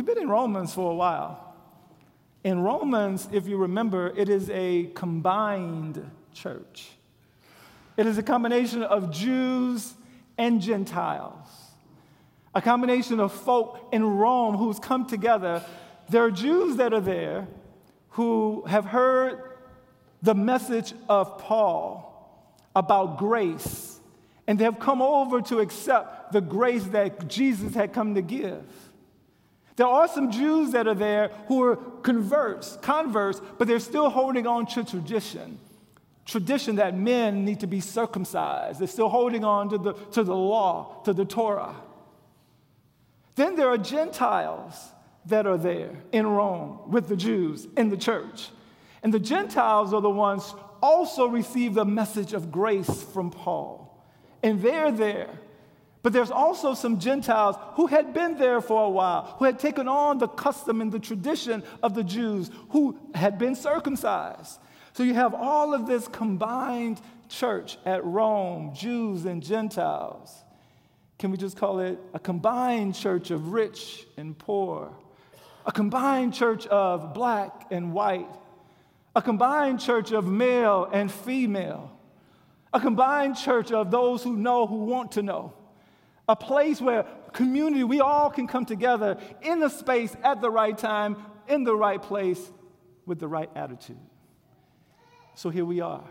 We've been in Romans for a while. In Romans, if you remember, it is a combined church. It is a combination of Jews and Gentiles, a combination of folk in Rome who's come together. There are Jews that are there who have heard the message of Paul about grace and they have come over to accept the grace that Jesus had come to give. There are some Jews that are there who are converts, converts, but they're still holding on to tradition. Tradition that men need to be circumcised. They're still holding on to the, to the law, to the Torah. Then there are Gentiles that are there in Rome with the Jews in the church. And the Gentiles are the ones also receive the message of grace from Paul and they're there. But there's also some Gentiles who had been there for a while, who had taken on the custom and the tradition of the Jews, who had been circumcised. So you have all of this combined church at Rome, Jews and Gentiles. Can we just call it a combined church of rich and poor? A combined church of black and white? A combined church of male and female? a combined church of those who know who want to know, a place where community, we all can come together in a space at the right time, in the right place, with the right attitude. So here we are.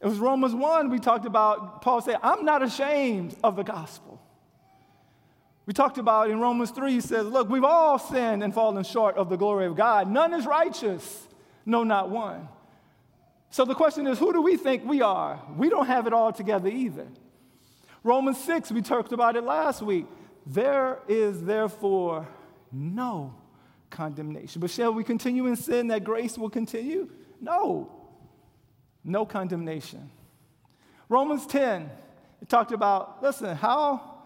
It was Romans 1, we talked about, Paul said, I'm not ashamed of the gospel. We talked about in Romans 3, he says, Look, we've all sinned and fallen short of the glory of God. None is righteous, no, not one. So the question is, who do we think we are? We don't have it all together either. Romans 6, we talked about it last week. There is therefore no condemnation. But shall we continue in sin that grace will continue? No. No condemnation. Romans 10, it talked about, listen, how,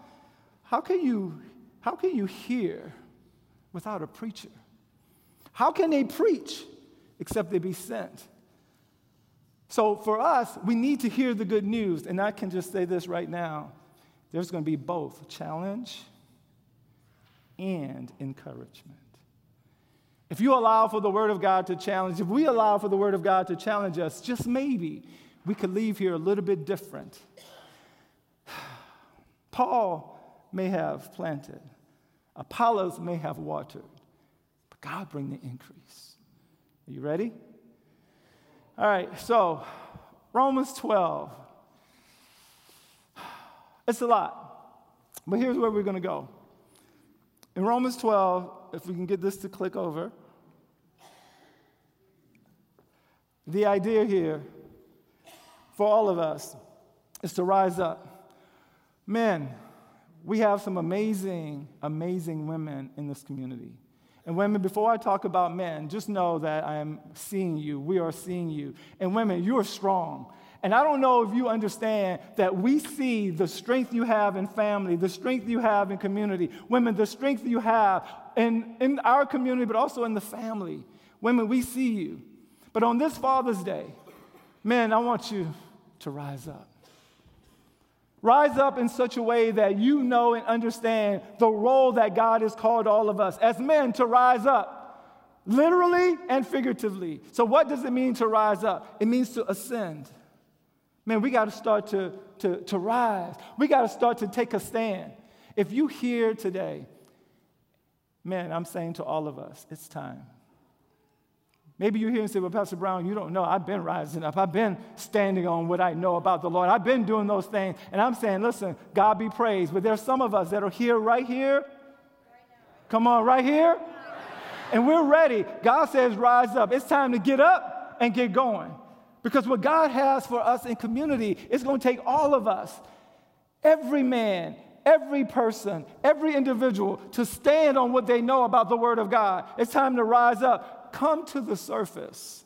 how, can you, how can you hear without a preacher? How can they preach except they be sent? So for us, we need to hear the good news. And I can just say this right now there's going to be both challenge and encouragement. If you allow for the Word of God to challenge, if we allow for the Word of God to challenge us, just maybe we could leave here a little bit different. Paul may have planted, Apollos may have watered, but God bring the increase. Are you ready? All right, so Romans 12. It's a lot, but here's where we're going to go. In Romans 12, if we can get this to click over, the idea here for all of us is to rise up. Men, we have some amazing, amazing women in this community. And women, before I talk about men, just know that I am seeing you. We are seeing you. And women, you are strong. And I don't know if you understand that we see the strength you have in family, the strength you have in community. Women, the strength you have in, in our community, but also in the family. Women, we see you. But on this Father's Day, men, I want you to rise up. Rise up in such a way that you know and understand the role that God has called all of us as men to rise up, literally and figuratively. So, what does it mean to rise up? It means to ascend. Man, we got to start to, to, to rise. We got to start to take a stand. If you hear today, man, I'm saying to all of us, it's time. Maybe you're here and say, Well, Pastor Brown, you don't know. I've been rising up. I've been standing on what I know about the Lord. I've been doing those things. And I'm saying, Listen, God be praised. But there's some of us that are here, right here. Come on, right here. and we're ready, God says, rise up. It's time to get up and get going. Because what God has for us in community is going to take all of us, every man, every person, every individual, to stand on what they know about the Word of God. It's time to rise up, come to the surface.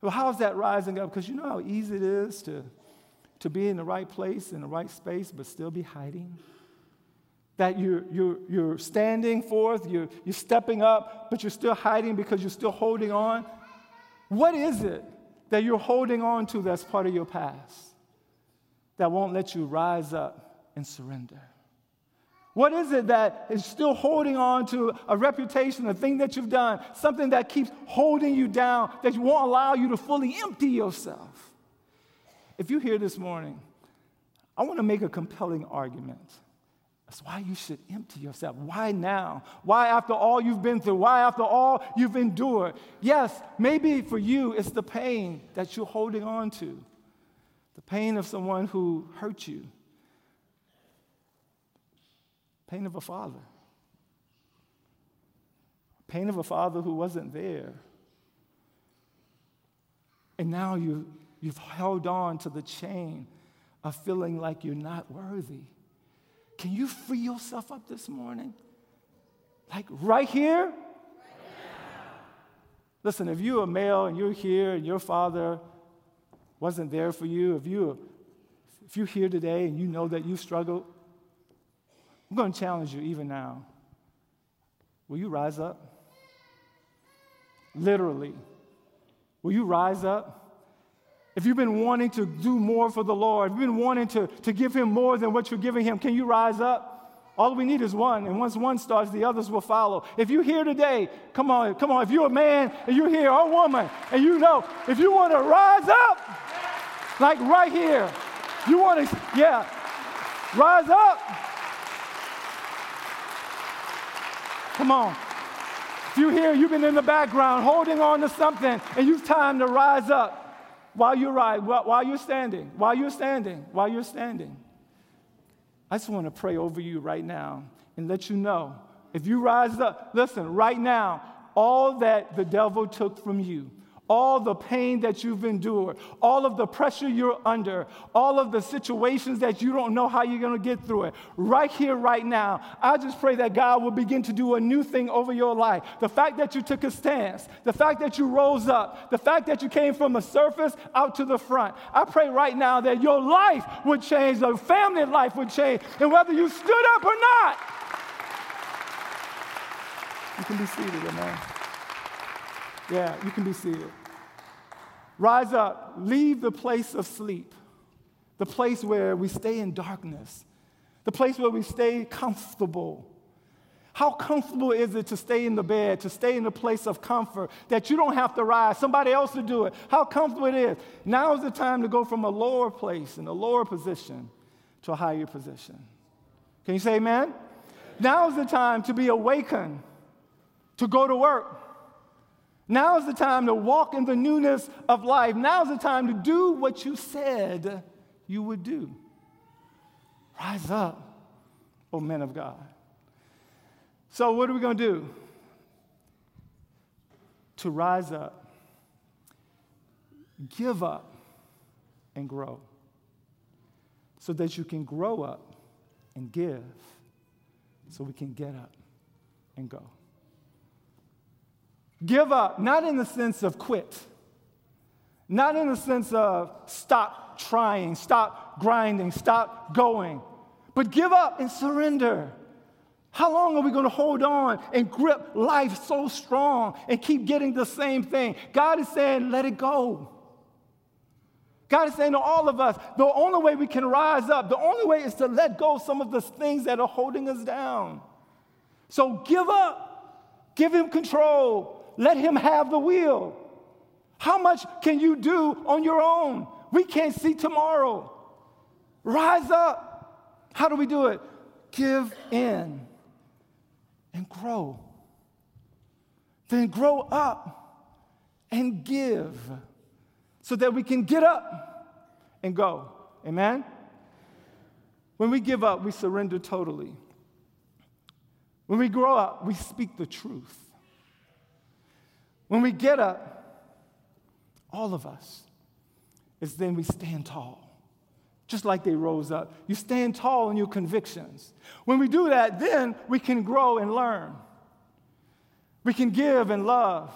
Well, how is that rising up? Because you know how easy it is to, to be in the right place, in the right space, but still be hiding? That you're, you're, you're standing forth, you're, you're stepping up, but you're still hiding because you're still holding on. What is it that you're holding on to that's part of your past that won't let you rise up and surrender? What is it that is still holding on to a reputation, a thing that you've done, something that keeps holding you down, that won't allow you to fully empty yourself? If you're here this morning, I want to make a compelling argument that's why you should empty yourself. Why now? Why after all you've been through? Why after all you've endured? Yes, maybe for you it's the pain that you're holding on to, the pain of someone who hurt you, pain of a father, pain of a father who wasn't there. And now you, you've held on to the chain of feeling like you're not worthy. Can you free yourself up this morning? Like right here? Listen, if you're a male and you're here and your father wasn't there for you, if, you, if you're here today and you know that you struggled, I'm going to challenge you even now. Will you rise up? Literally. Will you rise up? If you've been wanting to do more for the Lord, if you've been wanting to, to give Him more than what you're giving Him, can you rise up? All we need is one, and once one starts, the others will follow. If you're here today, come on, come on. If you're a man and you're here, or a woman, and you know, if you want to rise up, like right here, you want to, yeah, rise up. Come on. If you're here, you've been in the background holding on to something, and you've time to rise up while you're right, while you're standing, while you're standing, while you're standing. I just want to pray over you right now and let you know if you rise up, listen, right now, all that the devil took from you, all the pain that you've endured, all of the pressure you're under, all of the situations that you don't know how you're going to get through it, right here, right now, I just pray that God will begin to do a new thing over your life. The fact that you took a stance, the fact that you rose up, the fact that you came from the surface out to the front, I pray right now that your life would change, your family life would change, and whether you stood up or not, you can be seated, amen. Yeah, you can be seated. Rise up, leave the place of sleep, the place where we stay in darkness, the place where we stay comfortable. How comfortable is it to stay in the bed, to stay in the place of comfort that you don't have to rise, somebody else to do it? How comfortable it is. Now is the time to go from a lower place in a lower position to a higher position. Can you say amen? Now is the time to be awakened, to go to work, now is the time to walk in the newness of life. Now is the time to do what you said you would do. Rise up, O men of God. So, what are we going to do? To rise up, give up, and grow. So that you can grow up and give, so we can get up and go. Give up, not in the sense of quit, not in the sense of stop trying, stop grinding, stop going, but give up and surrender. How long are we going to hold on and grip life so strong and keep getting the same thing? God is saying, let it go. God is saying to all of us, the only way we can rise up, the only way is to let go some of the things that are holding us down. So give up, give Him control, let Him have the wheel. How much can you do on your own? We can't see tomorrow. Rise up. How do we do it? Give in and grow. Then grow up and give so that we can get up and go. Amen? When we give up, we surrender totally. When we grow up, we speak the truth. When we get up, all of us, is then we stand tall. Just like they rose up. You stand tall in your convictions. When we do that, then we can grow and learn. We can give and love.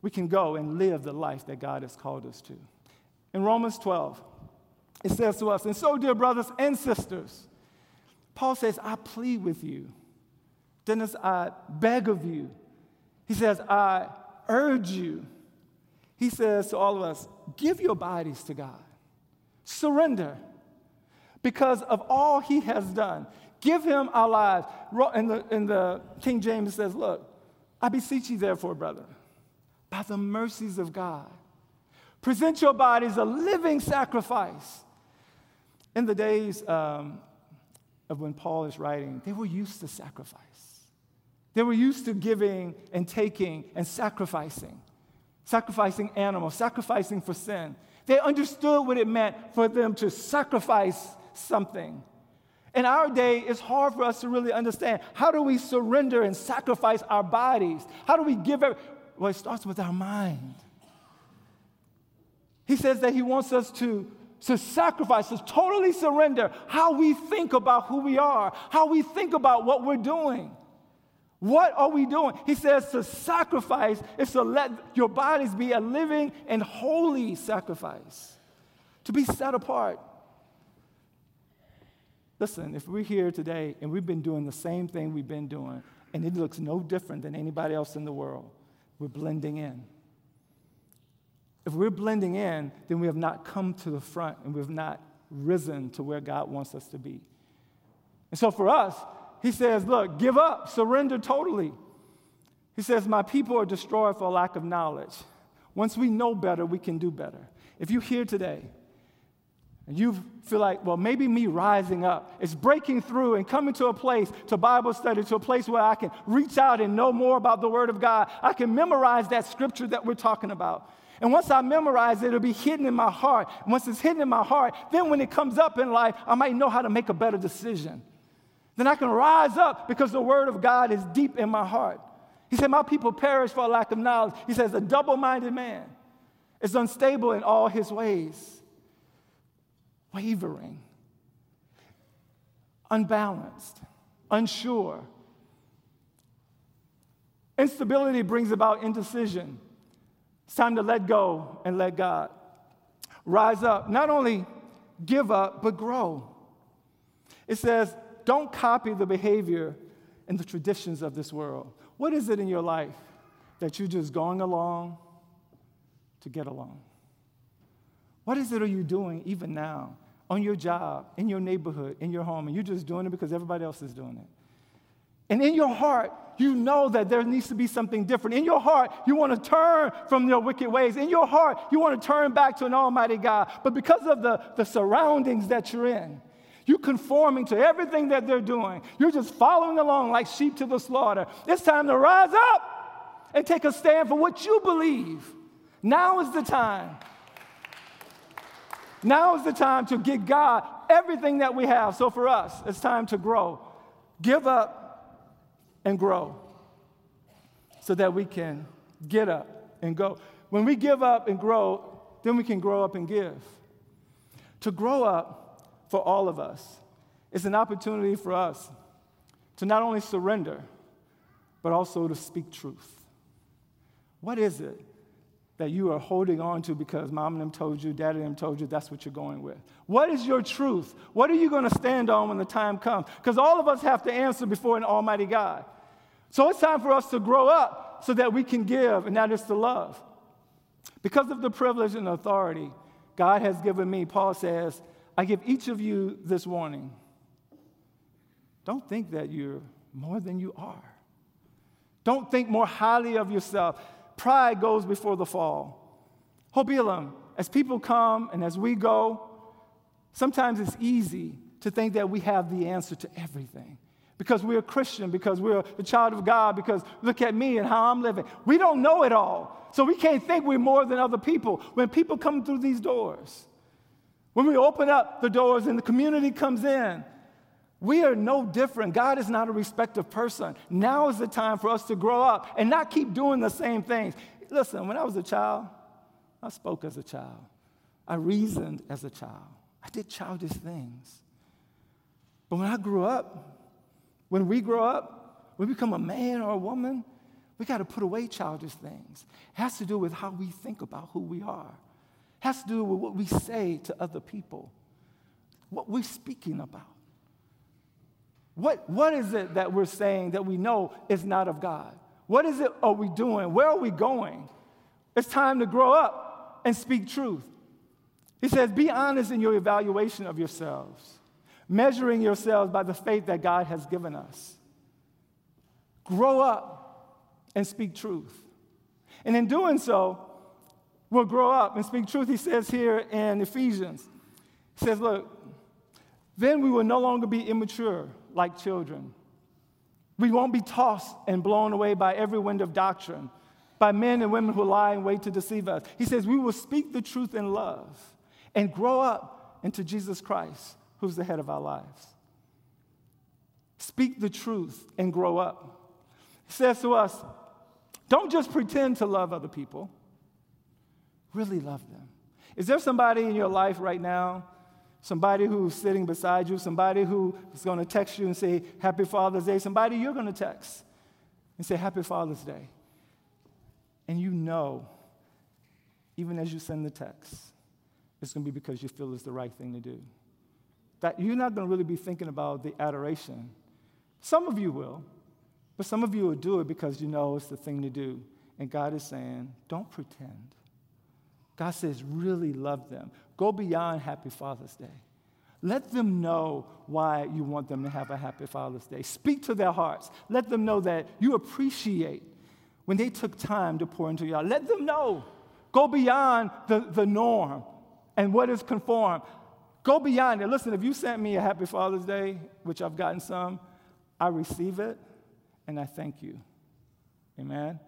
We can go and live the life that God has called us to. In Romans 12, it says to us, and so, dear brothers and sisters, Paul says, I plead with you. Dennis, I beg of you. He says, I urge you. He says to all of us, give your bodies to God. Surrender because of all he has done. Give him our lives. In the, in the King James says, Look, I beseech you, therefore, brother, by the mercies of God, present your bodies a living sacrifice. In the days um, of when Paul is writing, they were used to sacrifice. They were used to giving and taking and sacrificing, sacrificing animals, sacrificing for sin. They understood what it meant for them to sacrifice something. In our day, it's hard for us to really understand how do we surrender and sacrifice our bodies? How do we give it? Well, it starts with our mind. He says that he wants us to, to sacrifice, to totally surrender how we think about who we are, how we think about what we're doing. What are we doing? He says to sacrifice is to let your bodies be a living and holy sacrifice, to be set apart. Listen, if we're here today and we've been doing the same thing we've been doing, and it looks no different than anybody else in the world, we're blending in. If we're blending in, then we have not come to the front and we have not risen to where God wants us to be. And so for us, he says, Look, give up, surrender totally. He says, My people are destroyed for lack of knowledge. Once we know better, we can do better. If you're here today and you feel like, well, maybe me rising up is breaking through and coming to a place, to Bible study, to a place where I can reach out and know more about the Word of God. I can memorize that scripture that we're talking about. And once I memorize it, it'll be hidden in my heart. And once it's hidden in my heart, then when it comes up in life, I might know how to make a better decision then I can rise up because the word of God is deep in my heart. He said, My people perish for a lack of knowledge. He says, A double minded man is unstable in all his ways, wavering, unbalanced, unsure. Instability brings about indecision. It's time to let go and let God. Rise up, not only give up, but grow. It says, don't copy the behavior and the traditions of this world. What is it in your life that you're just going along to get along? What is it are you doing even now on your job, in your neighborhood, in your home, and you're just doing it because everybody else is doing it? And in your heart, you know that there needs to be something different. In your heart, you want to turn from your wicked ways. In your heart, you want to turn back to an almighty God. But because of the, the surroundings that you're in, you're conforming to everything that they're doing. You're just following along like sheep to the slaughter. It's time to rise up and take a stand for what you believe. Now is the time. Now is the time to give God everything that we have. So for us, it's time to grow. Give up and grow so that we can get up and go. When we give up and grow, then we can grow up and give. To grow up for all of us. It's an opportunity for us to not only surrender, but also to speak truth. What is it that you are holding on to because mom and them told you, daddy and them told you that's what you're going with? What is your truth? What are you going to stand on when the time comes? Because all of us have to answer before an almighty God. So it's time for us to grow up so that we can give, and that is to love. Because of the privilege and authority God has given me, Paul says, I give each of you this warning. Don't think that you're more than you are. Don't think more highly of yourself. Pride goes before the fall. Hope Elam, as people come and as we go, sometimes it's easy to think that we have the answer to everything because we're a Christian, because we're the child of God, because look at me and how I'm living. We don't know it all. So we can't think we're more than other people. When people come through these doors, when we open up the doors and the community comes in, We are no different. God is not a respective person. Now is the time for us to grow up and not keep doing the same things. Listen, when I was a child, I spoke as a child. I reasoned as a child. I did childish things. But when I grew up, when we grow up, when we become a man or a woman, we got to put away childish things. It has to do with how we think about who we are. Has to do with what we say to other people, what we're speaking about. What, what is it that we're saying that we know is not of God? What is it are we doing? Where are we going? It's time to grow up and speak truth. He says, Be honest in your evaluation of yourselves, measuring yourselves by the faith that God has given us. Grow up and speak truth. And in doing so, we'll grow up and speak truth. He says here in Ephesians, He says, Look, then we will no longer be immature like children. We won't be tossed and blown away by every wind of doctrine, by men and women who lie in wait to deceive us. He says, We will speak the truth in love and grow up into Jesus Christ, who's the head of our lives. Speak the truth and grow up. He says to us, Don't just pretend to love other people, really love them. Is there somebody in your life right now somebody who's sitting beside you, somebody who is going to text you and say, Happy Father's Day, somebody you're going to text and say, Happy Father's Day. And you know, even as you send the text, it's going to be because you feel it's the right thing to do. That you're not going to really be thinking about the adoration. Some of you will, but some of you will do it because you know it's the thing to do. And God is saying, don't pretend. God says, really love them. Go beyond Happy Father's Day. Let them know why you want them to have a happy Father's Day. Speak to their hearts. Let them know that you appreciate when they took time to pour into you. Let them know. Go beyond the, the norm and what is conformed. Go beyond it. Listen, if you sent me a happy Father's Day, which I've gotten some, I receive it and I thank you. Amen.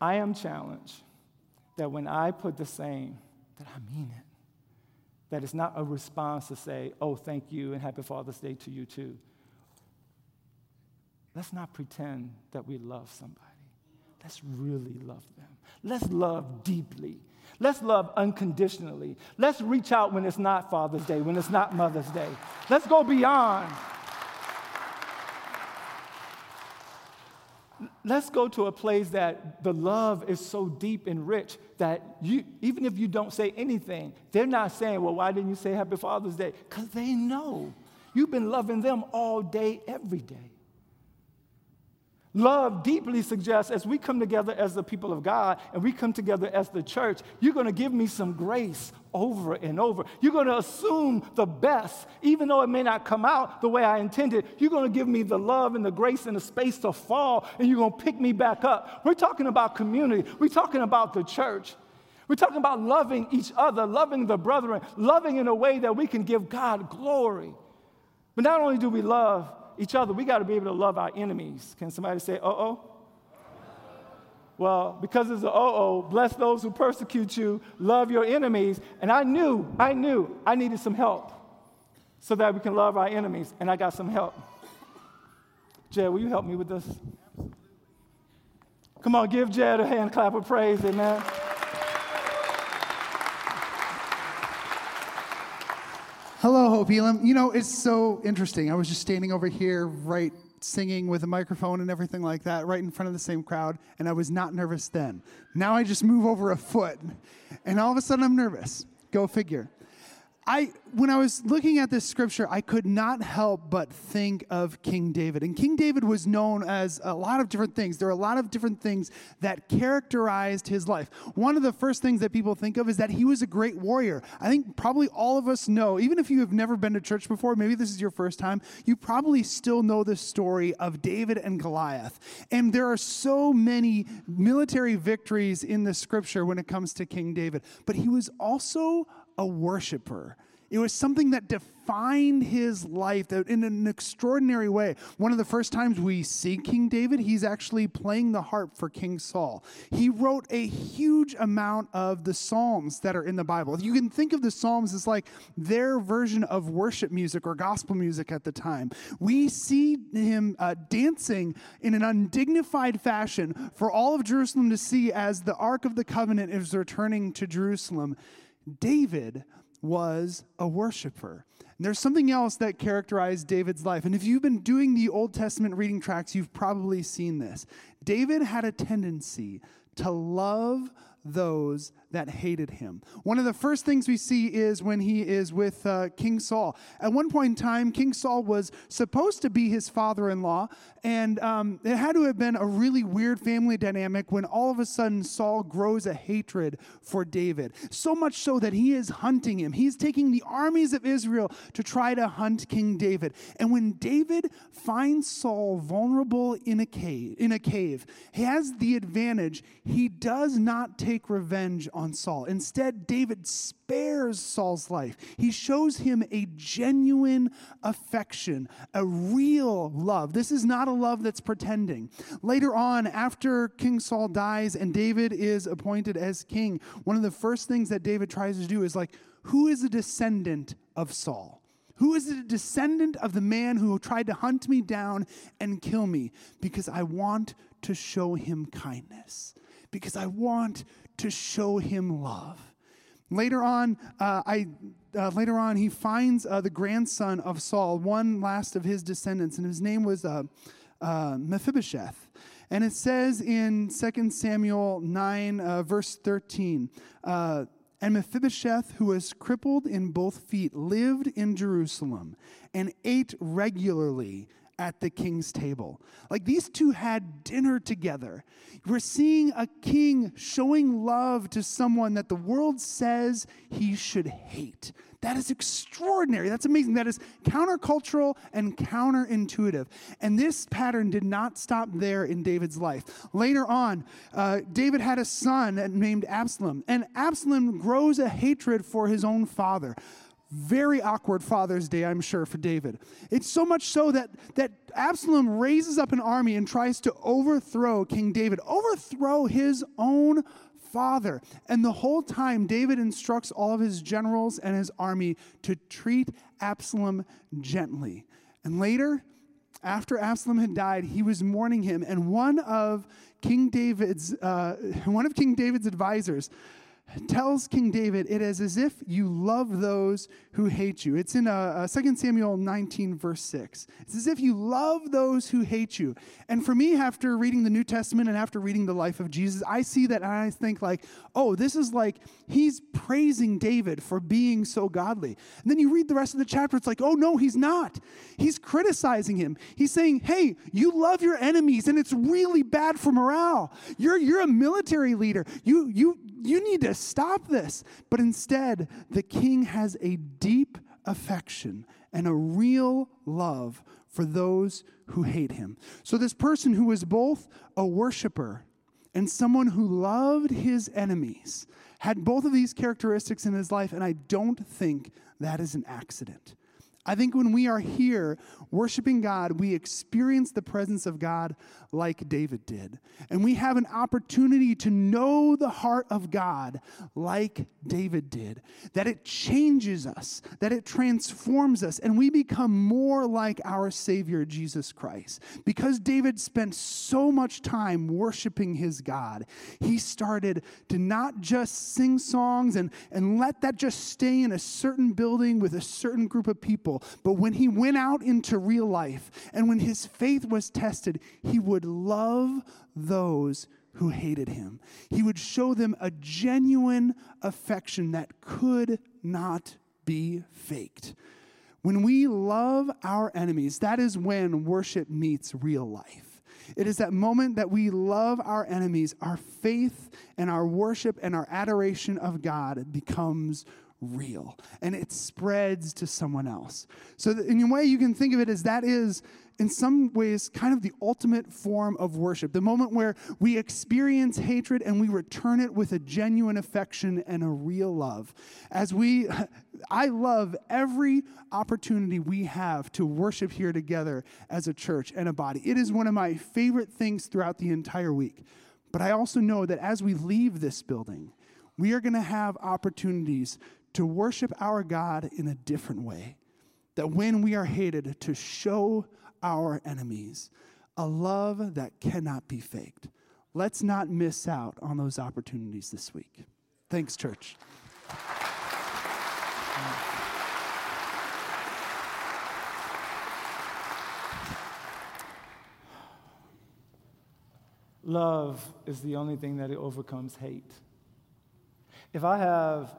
I am challenged that when I put the same, that I mean it. That it's not a response to say, oh, thank you and happy Father's Day to you too. Let's not pretend that we love somebody. Let's really love them. Let's love deeply. Let's love unconditionally. Let's reach out when it's not Father's Day, when it's not Mother's Day. Let's go beyond. Let's go to a place that the love is so deep and rich that you, even if you don't say anything, they're not saying, Well, why didn't you say Happy Father's Day? Because they know you've been loving them all day, every day. Love deeply suggests as we come together as the people of God and we come together as the church, you're going to give me some grace over and over. You're going to assume the best, even though it may not come out the way I intended. You're going to give me the love and the grace and the space to fall, and you're going to pick me back up. We're talking about community, we're talking about the church. We're talking about loving each other, loving the brethren, loving in a way that we can give God glory. But not only do we love, each other, we got to be able to love our enemies. Can somebody say, uh oh? Well, because it's a uh oh, bless those who persecute you, love your enemies. And I knew, I knew I needed some help so that we can love our enemies. And I got some help. Jed, will you help me with this? Come on, give Jed a hand clap of praise, amen. Hello, Hope Elam. You know, it's so interesting. I was just standing over here, right, singing with a microphone and everything like that, right in front of the same crowd, and I was not nervous then. Now I just move over a foot, and all of a sudden I'm nervous. Go figure. I, when I was looking at this scripture, I could not help but think of King David. And King David was known as a lot of different things. There are a lot of different things that characterized his life. One of the first things that people think of is that he was a great warrior. I think probably all of us know, even if you have never been to church before, maybe this is your first time, you probably still know the story of David and Goliath. And there are so many military victories in the scripture when it comes to King David. But he was also a worshiper. It was something that defined his life that in an extraordinary way. One of the first times we see King David, he's actually playing the harp for King Saul. He wrote a huge amount of the Psalms that are in the Bible. You can think of the Psalms as like their version of worship music or gospel music at the time. We see him uh, dancing in an undignified fashion for all of Jerusalem to see as the Ark of the Covenant is returning to Jerusalem. David was a worshiper. And there's something else that characterized David's life. And if you've been doing the Old Testament reading tracks, you've probably seen this. David had a tendency to love those that hated him. One of the first things we see is when he is with uh, King Saul. At one point in time, King Saul was supposed to be his father in law, and um, it had to have been a really weird family dynamic when all of a sudden Saul grows a hatred for David. So much so that he is hunting him. He's taking the armies of Israel to try to hunt King David. And when David finds Saul vulnerable in a cave, in a cave, he has the advantage. He does not take revenge Saul. Instead, David spares Saul's life. He shows him a genuine affection, a real love. This is not a love that's pretending. Later on, after King Saul dies and David is appointed as king, one of the first things that David tries to do is like, who is a descendant of Saul? Who is a descendant of the man who tried to hunt me down and kill me? Because I want to show him kindness. Because I want to show him love. Later on, uh, I uh, later on he finds uh, the grandson of Saul, one last of his descendants, and his name was uh, uh, Mephibosheth. And it says in 2 Samuel 9, uh, verse 13, and Mephibosheth, who was crippled in both feet, lived in Jerusalem and ate regularly at the king's table. Like these two had dinner together. We're seeing a king showing love to someone that the world says he should hate. That is extraordinary. That's amazing. That is countercultural and counterintuitive. And this pattern did not stop there in David's life. Later on, uh, David had a son named Absalom, and Absalom grows a hatred for his own father. Very awkward Father's Day, I'm sure, for David. It's so much so that, that Absalom raises up an army and tries to overthrow King David, overthrow his own father. And the whole time, David instructs all of his generals and his army to treat Absalom gently. And later, after Absalom had died, he was mourning him, and one of King David's uh, one of King David's advisors tells King David, it is as if you love those who hate you. It's in uh, uh, 2 Samuel 19, verse 6. It's as if you love those who hate you. And for me, after reading the New Testament and after reading the life of Jesus, I see that and I think, like, oh, this is like he's praising David for being so godly. And then you read the rest of the chapter, it's like, oh, no, he's not. He's criticizing him. He's saying, hey, you love your enemies and it's really bad for morale. You're, you're a military leader. You, you, you need to stop this. But instead, the king has a deep affection and a real love for those who hate him. So, this person who was both a worshiper and someone who loved his enemies had both of these characteristics in his life, and I don't think that is an accident. I think when we are here worshiping God, we experience the presence of God like David did. And we have an opportunity to know the heart of God like David did. That it changes us, that it transforms us, and we become more like our Savior, Jesus Christ. Because David spent so much time worshiping his God, he started to not just sing songs and, and let that just stay in a certain building with a certain group of people people. But when he went out into real life and when his faith was tested, he would love those who hated him. He would show them a genuine affection that could not be faked. When we love our enemies, that is when worship meets real life. It is that moment that we love our enemies, our faith and our worship and our adoration of God becomes real and it spreads to someone else. So, in a way, you can think of it as that is, in some ways, kind of the ultimate form of worship. The moment where we experience hatred and we return it with a genuine affection and a real love. As we, I love every opportunity we have to worship here together as a church and a body. It is one of my favorite things throughout the entire week. But I also know that as we leave this building, we are going to have opportunities to worship our God in a different way. That when we are hated, to show our enemies a love that cannot be faked. Let's not miss out on those opportunities this week. Thanks, church. Love is the only thing that overcomes hate. If I have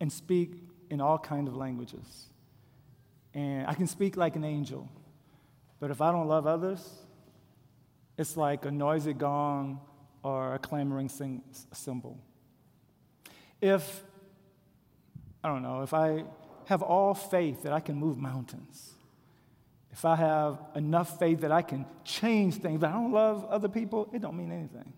and speak in all kind of languages, and I can speak like an angel, but if I don't love others, it's like a noisy gong or a clamoring sing- cymbal. If, I don't know, if I have all faith that I can move mountains, if I have enough faith that I can change things, but I don't love other people, it don't mean anything.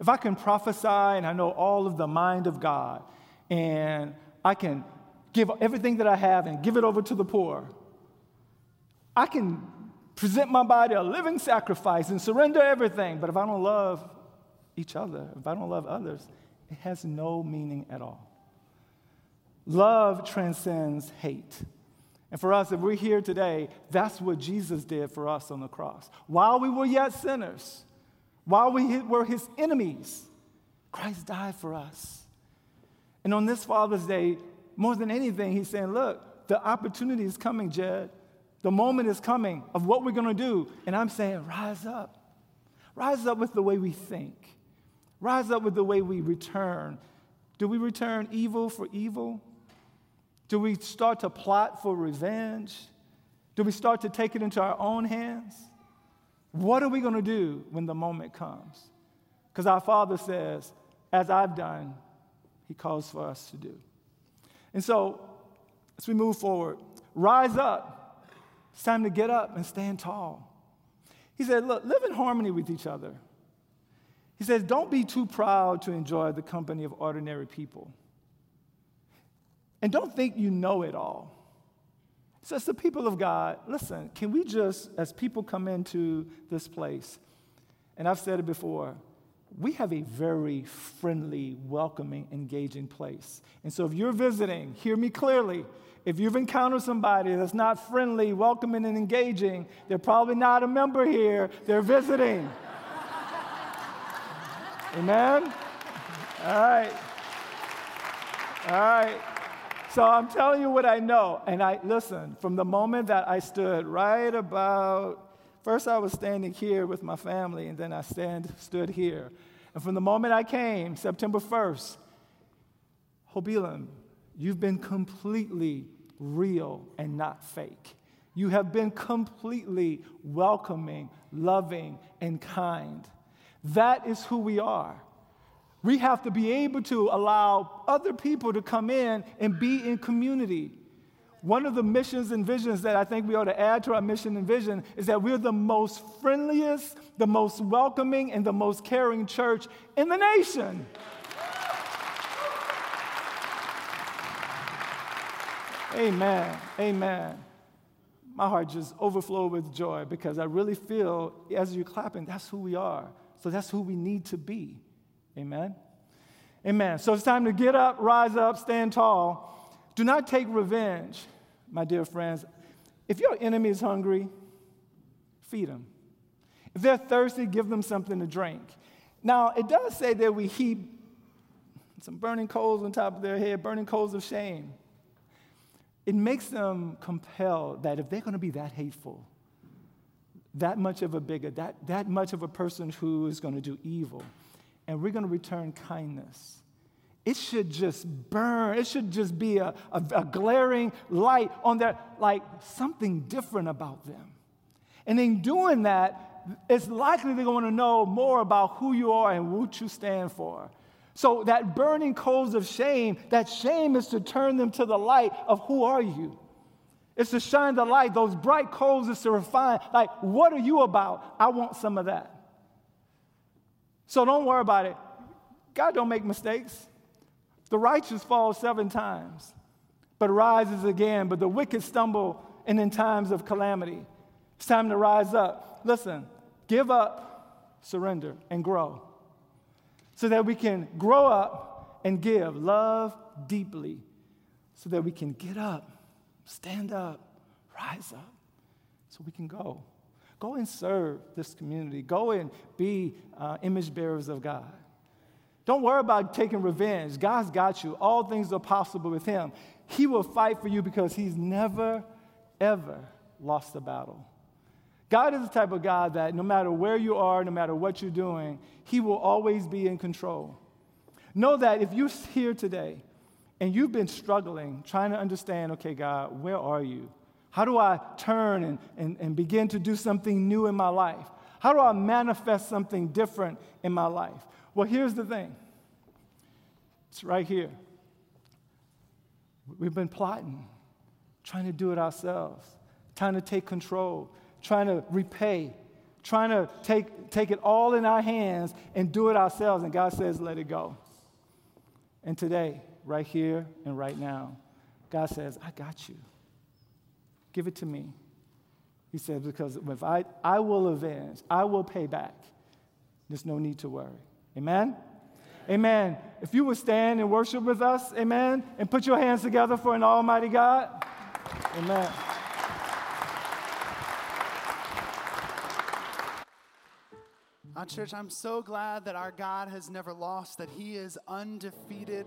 If I can prophesy and I know all of the mind of God, and I can give everything that I have and give it over to the poor, I can present my body a living sacrifice and surrender everything, but if I don't love each other, if I don't love others, it has no meaning at all. Love transcends hate. And for us, if we're here today, that's what Jesus did for us on the cross. While we were yet sinners, while we were his enemies, Christ died for us. And on this Father's Day, more than anything, he's saying, Look, the opportunity is coming, Jed. The moment is coming of what we're going to do. And I'm saying, Rise up. Rise up with the way we think, rise up with the way we return. Do we return evil for evil? Do we start to plot for revenge? Do we start to take it into our own hands? What are we going to do when the moment comes? Because our Father says, As I've done, He calls for us to do. And so, as we move forward, rise up. It's time to get up and stand tall. He said, Look, live in harmony with each other. He says, Don't be too proud to enjoy the company of ordinary people. And don't think you know it all. So, as the people of God, listen, can we just, as people come into this place, and I've said it before, we have a very friendly, welcoming, engaging place. And so, if you're visiting, hear me clearly. If you've encountered somebody that's not friendly, welcoming, and engaging, they're probably not a member here, they're visiting. Amen? All right. All right. So I'm telling you what I know. And I listen, from the moment that I stood right about, first I was standing here with my family, and then I stand, stood here. And from the moment I came, September 1st, Hope you've been completely real and not fake. You have been completely welcoming, loving, and kind. That is who we are. We have to be able to allow other people to come in and be in community. One of the missions and visions that I think we ought to add to our mission and vision is that we're the most friendliest, the most welcoming, and the most caring church in the nation. Amen. Amen. My heart just overflowed with joy because I really feel as you're clapping, that's who we are. So that's who we need to be. Amen? Amen. So it's time to get up, rise up, stand tall. Do not take revenge, my dear friends. If your enemy is hungry, feed them. If they're thirsty, give them something to drink. Now, it does say that we heap some burning coals on top of their head, burning coals of shame. It makes them compelled that if they're going to be that hateful, that much of a bigot, that, that much of a person who is going to do evil, and we're going to return kindness. It should just burn. It should just be a, a, a glaring light on their, like something different about them. And in doing that, it's likely they're going to know more about who you are and what you stand for. So that burning coals of shame, that shame is to turn them to the light of who are you? It's to shine the light. Those bright coals is to refine. Like, what are you about? I want some of that. So don't worry about it. God don't make mistakes. The righteous fall seven times, but rises again. But the wicked stumble and in times of calamity. It's time to rise up. Listen, give up, surrender, and grow. So that we can grow up and give, love deeply, so that we can get up, stand up, rise up, so we can go. Go and serve this community. Go and be uh, image bearers of God. Don't worry about taking revenge. God's got you. All things are possible with Him. He will fight for you because He's never, ever lost a battle. God is the type of God that no matter where you are, no matter what you're doing, He will always be in control. Know that if you're here today and you've been struggling, trying to understand, okay, God, where are you? How do I turn and, and, and begin to do something new in my life? How do I manifest something different in my life? Well, here's the thing it's right here. We've been plotting, trying to do it ourselves, trying to take control, trying to repay, trying to take, take it all in our hands and do it ourselves. And God says, let it go. And today, right here and right now, God says, I got you. Give it to me. He said, because if I, I will avenge, I will pay back. There's no need to worry. Amen? Amen. If you would stand and worship with us, amen, and put your hands together for an almighty God. Amen. Our church, I'm so glad that our God has never lost, that He is undefeated.